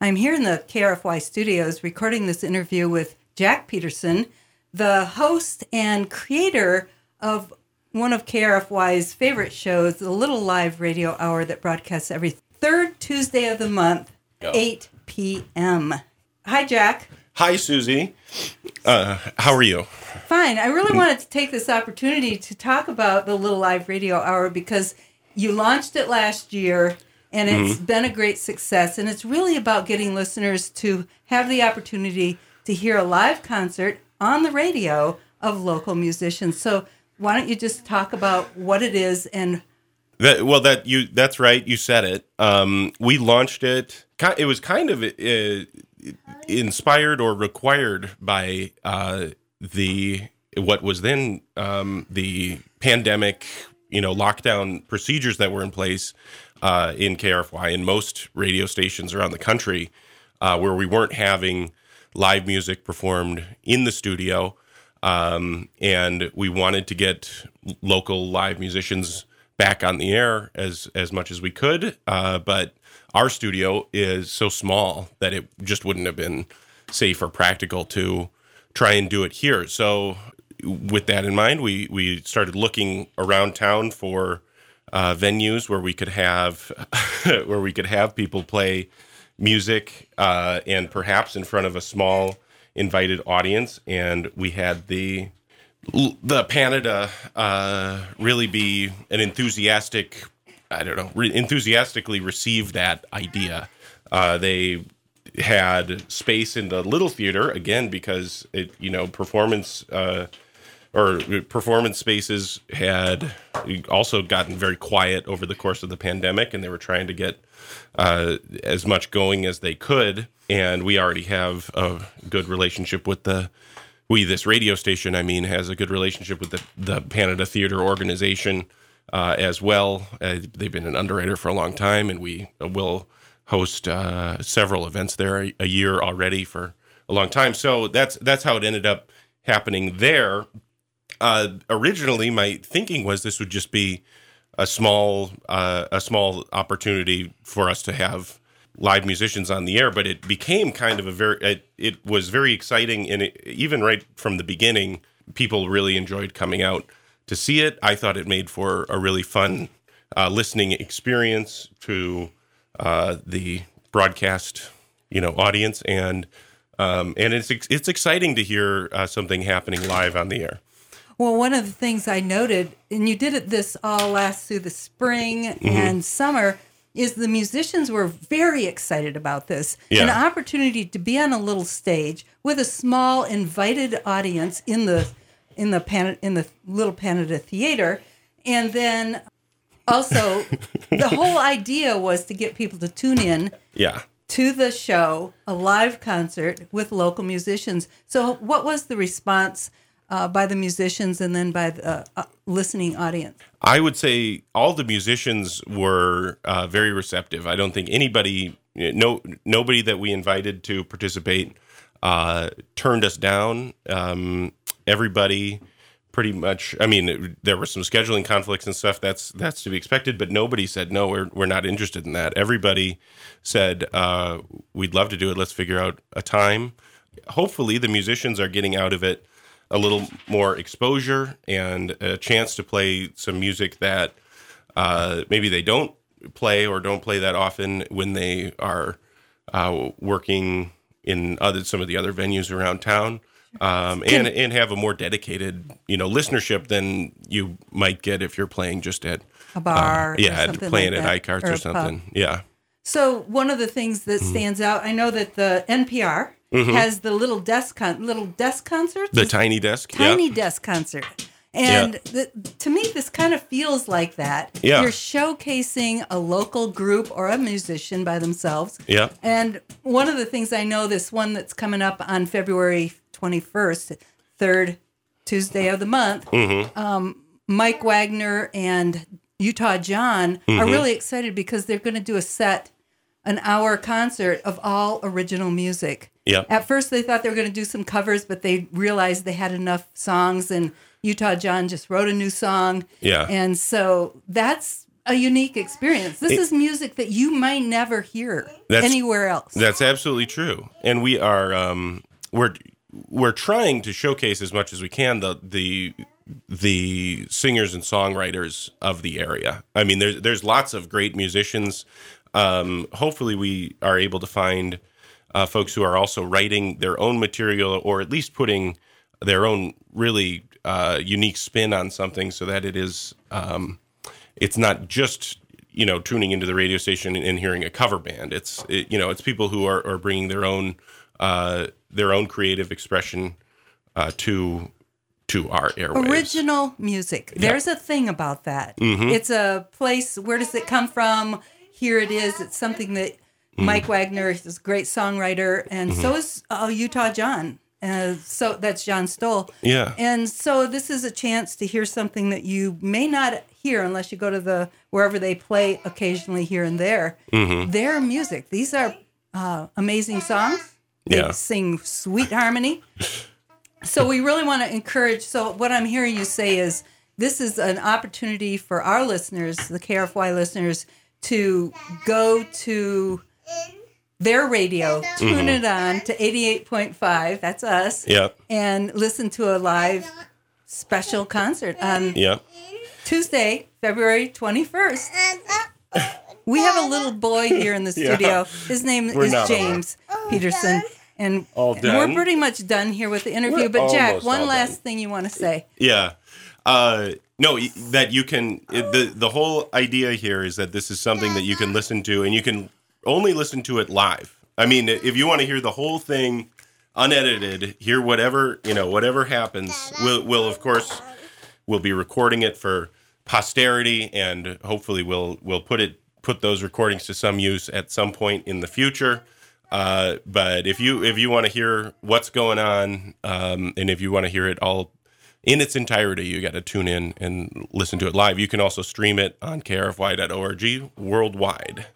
I'm here in the KRFY studios recording this interview with Jack Peterson, the host and creator of one of KRFY's favorite shows, the Little Live Radio Hour that broadcasts every third Tuesday of the month, Go. 8 p.m. Hi, Jack. Hi, Susie. Uh, how are you? Fine. I really wanted to take this opportunity to talk about the Little Live Radio Hour because you launched it last year and it's Mm-hmm. been a great success. And it's really about getting listeners to have the opportunity to hear a live concert on the radio of local musicians. So, why don't you just talk about what it is and That, well, that you that's right. You said it. Um, we launched it. It was kind of uh, inspired or required by uh, the what was then um, the pandemic, you know, lockdown procedures that were in place uh, in KRFY and most radio stations around the country, uh, where we weren't having live music performed in the studio, um, and we wanted to get local live musicians back on the air as as much as we could. Uh, but our studio is so small that it just wouldn't have been safe or practical to try and do it here. So, with that in mind, we we started looking around town for uh, venues where we could have where we could have people play music uh, and perhaps in front of a small invited audience. And we had the the Panida uh, really be an enthusiastic, I don't know, re- enthusiastically receive that idea. Uh, they had space in the little theater again because it, you know, performance uh, or performance spaces had also gotten very quiet over the course of the pandemic, and they were trying to get uh, as much going as they could. And we already have a good relationship with the we this radio station i mean has a good relationship with the the panida theater organization uh, as well. Uh, they've been an underwriter for a long time and we will host uh, several events there a, a year already for a long time. So that's that's how it ended up happening there uh, originally my thinking was this would just be a small uh, a small opportunity for us to have live musicians on the air, but it became kind of a very it, it was very exciting and it, even right from the beginning, people really enjoyed coming out to see it. I thought it made for a really fun uh, listening experience to uh, the broadcast, you know, audience and. Um, and it's it's exciting to hear uh, something happening live on the air. Well, one of the things I noted, and you did it this all last through the spring Mm-hmm. and summer, is the musicians were very excited about this. Yeah. An opportunity to be on a little stage with a small invited audience in the in the Pan, in the little Panida Theater, and then also the whole idea was to get people to tune in Yeah. to the show, a live concert with local musicians. So, what was the response uh, by the musicians and then by the uh, listening audience? I would say all the musicians were uh, very receptive. I don't think anybody, no, nobody that we invited to participate uh, turned us down. Um, everybody, pretty much. I mean, it- there were some scheduling conflicts and stuff. That's that's to be expected. But nobody said no. We're we're not interested in that. Everybody said uh, we'd love to do it. Let's figure out a time. Hopefully, the musicians are getting out of it a little more exposure and a chance to play some music that uh, maybe they don't play or don't play that often when they are uh, working in other some of the other venues around town. Um, and and have a more dedicated, you know, listenership than you might get if you're playing just at A bar, or Uh, yeah, playing like at Eichardt's or or, something. Yeah, So, one of the things that Mm-hmm. stands out, I know that the NPR has the little desk con- little desk concerts, the tiny desk. tiny yeah. desk concert. And the, to me, this kind of feels like that. Yeah. You're showcasing a local group or a musician by themselves. Yeah. And one of the things I know, this one that's coming up on February 21st, third Tuesday of the month, Mm-hmm. um, Mike Wagner and Utah John are Mm-hmm. really excited because they're going to do a set, an hour concert of all original music. Yeah. At first, they thought they were going to do some covers, but they realized they had enough songs, and Utah John just wrote a new song. Yeah. And so that's a unique experience. This is music that you might never hear anywhere else. That's absolutely true, and we are um, we're we're trying to showcase as much as we can the the the singers and songwriters of the area. I mean, there's there's lots of great musicians. Um, hopefully, we are able to find uh, folks who are also writing their own material, or at least putting their own really uh, unique spin on something, so that it is um, it's not just you know tuning into the radio station and, and hearing a cover band. It's it, you know it's people who are, are bringing their own uh, their own creative expression uh, to to our airwaves. Original music. There's a thing about that. It's a place. Where does it come from? Here it is. It's something that Mike Wagner is a great songwriter, and so is uh, Utah John. Uh, so that's John Stoll. Yeah. And so this is a chance to hear something that you may not hear unless you go to the wherever they play occasionally here and there. Their music. These are uh, amazing songs. They Yeah. sing sweet harmony. So we really want to encourage. So what I'm hearing you say is this is an opportunity for our listeners, the KRFY listeners, to go to their radio, tune it on to 88.5. That's us. Yeah. And listen to a live special concert on Yeah. Tuesday, February 21st. We have a little boy here in the studio. His name We're is James Peterson. And we're pretty much done here with the interview. We're but Jack, one last done. thing you want to say. Yeah. Uh, no, that you can. The The whole idea here is that this is something that you can listen to, and you can only listen to it live. I mean, if you want to hear the whole thing unedited, hear whatever you know, whatever happens, we'll, we'll of course we'll be recording it for posterity, and hopefully we'll we'll put it put those recordings to some use at some point in the future. Uh, but if you if you want to hear what's going on, um, and if you want to hear it all in its entirety, you got to tune in and listen to it live. You can also stream it on krfy.org worldwide.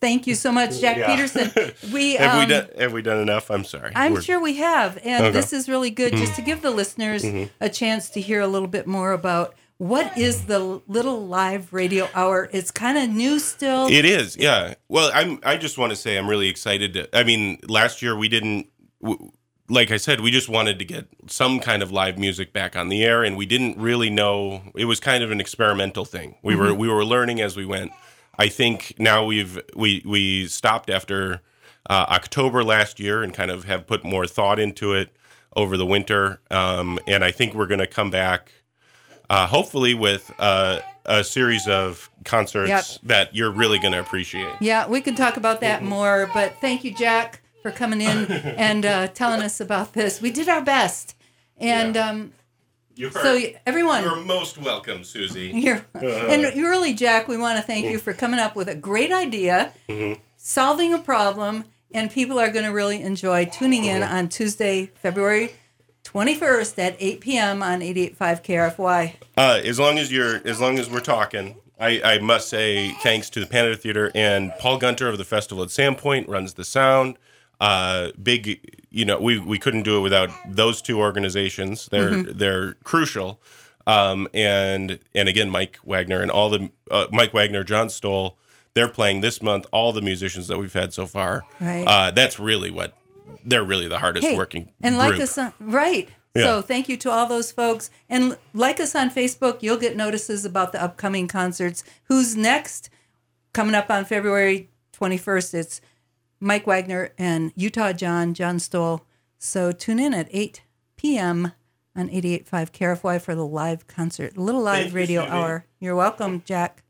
Thank you so much, Jack Yeah. Peterson. We Have we um, done Have we done enough? I'm sorry. I'm We're- sure we have. And Okay. Mm-hmm. this is really good just to give the listeners a chance to hear a little bit more about what is the little live radio hour. It's kind of new still. It is, yeah. Well, I'm. I just want to say I'm really excited. To, I mean, last year we didn't. W- like I said, we just wanted to get some kind of live music back on the air, and we didn't really know. It was kind of an experimental thing. We were we were learning as we went. I think now we've we we stopped after uh, October last year and kind of have put more thought into it over the winter. Um, and I think we're going to come back, uh, hopefully, with uh, a series of concerts Yep. that you're really going to appreciate. Yeah, we can talk about that more. But thank you, Jack, for coming in and uh, telling us about this. We did our best. And um, You're, so, everyone. you're most welcome, Susie. You're, and really, Jack, we want to thank you for coming up with a great idea, solving a problem, and people are going to really enjoy tuning in on Tuesday, February 21st at 8 p.m. on 88.5 KRFY. Uh, as long as you're, as long as we're talking, I, I must say thanks to the Panida Theater and Paul Gunter of the festival at Sandpoint runs the sound. Uh, big, you know, we, we couldn't do it without those two organizations. They're they're crucial. Um, and and again, Mike Wagner and all the uh, Mike Wagner, John Stoll, they're playing this month. All the musicians that we've had so far. Right. Uh, that's really what they're really the hardest Hey, working. and like group. us on right. Yeah. So thank you to all those folks, and like us on Facebook. You'll get notices about the upcoming concerts. Who's next? Coming up on February 21st. It's Mike Wagner and Utah John John Stoll. So tune in at 8 p.m. on 88.5 KRFY for the live concert, little live Thank radio Susie. hour. You're welcome, Jack.